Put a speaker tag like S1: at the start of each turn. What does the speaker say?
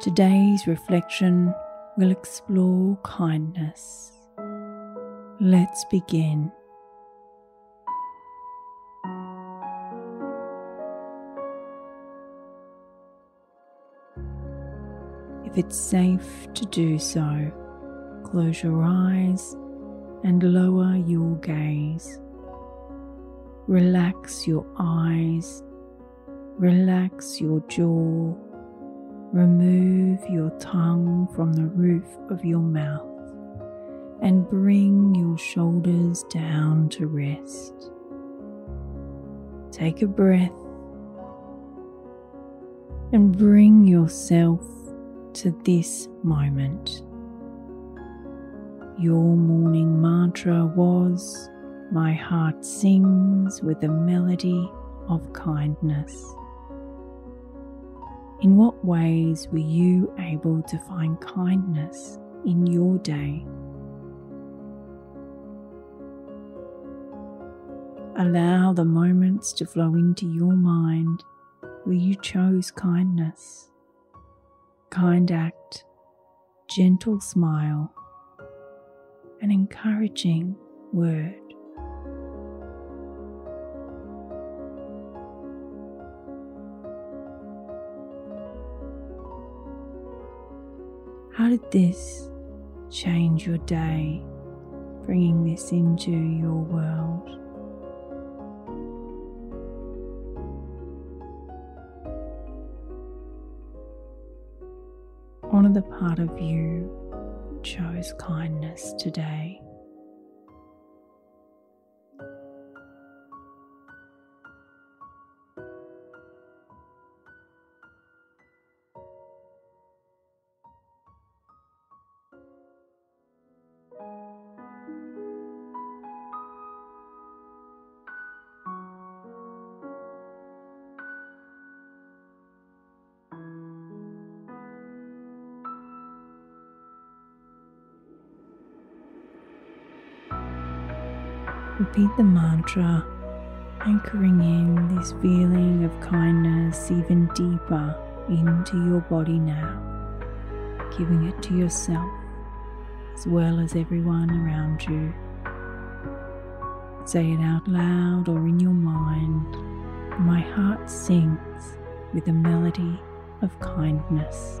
S1: Today's reflection will explore kindness. Let's begin. If it's safe to do so, close your eyes and lower your gaze. Relax your eyes, relax your jaw, remove your tongue from the roof of your mouth, and bring your shoulders down to rest. Take a breath and bring yourself to this moment. Your morning mantra was My heart sings with a melody of kindness. In what ways were you able to find kindness in your day? Allow the moments to flow into your mind where you chose kindness kind act, gentle smile, an encouraging word. How did this change your day, bringing this into your world? Honor the part of you chose kindness today. Repeat the mantra, anchoring in this feeling of kindness even deeper into your body now, giving it to yourself as well as everyone around you. Say it out loud or in your mind. My heart sings with a melody of kindness.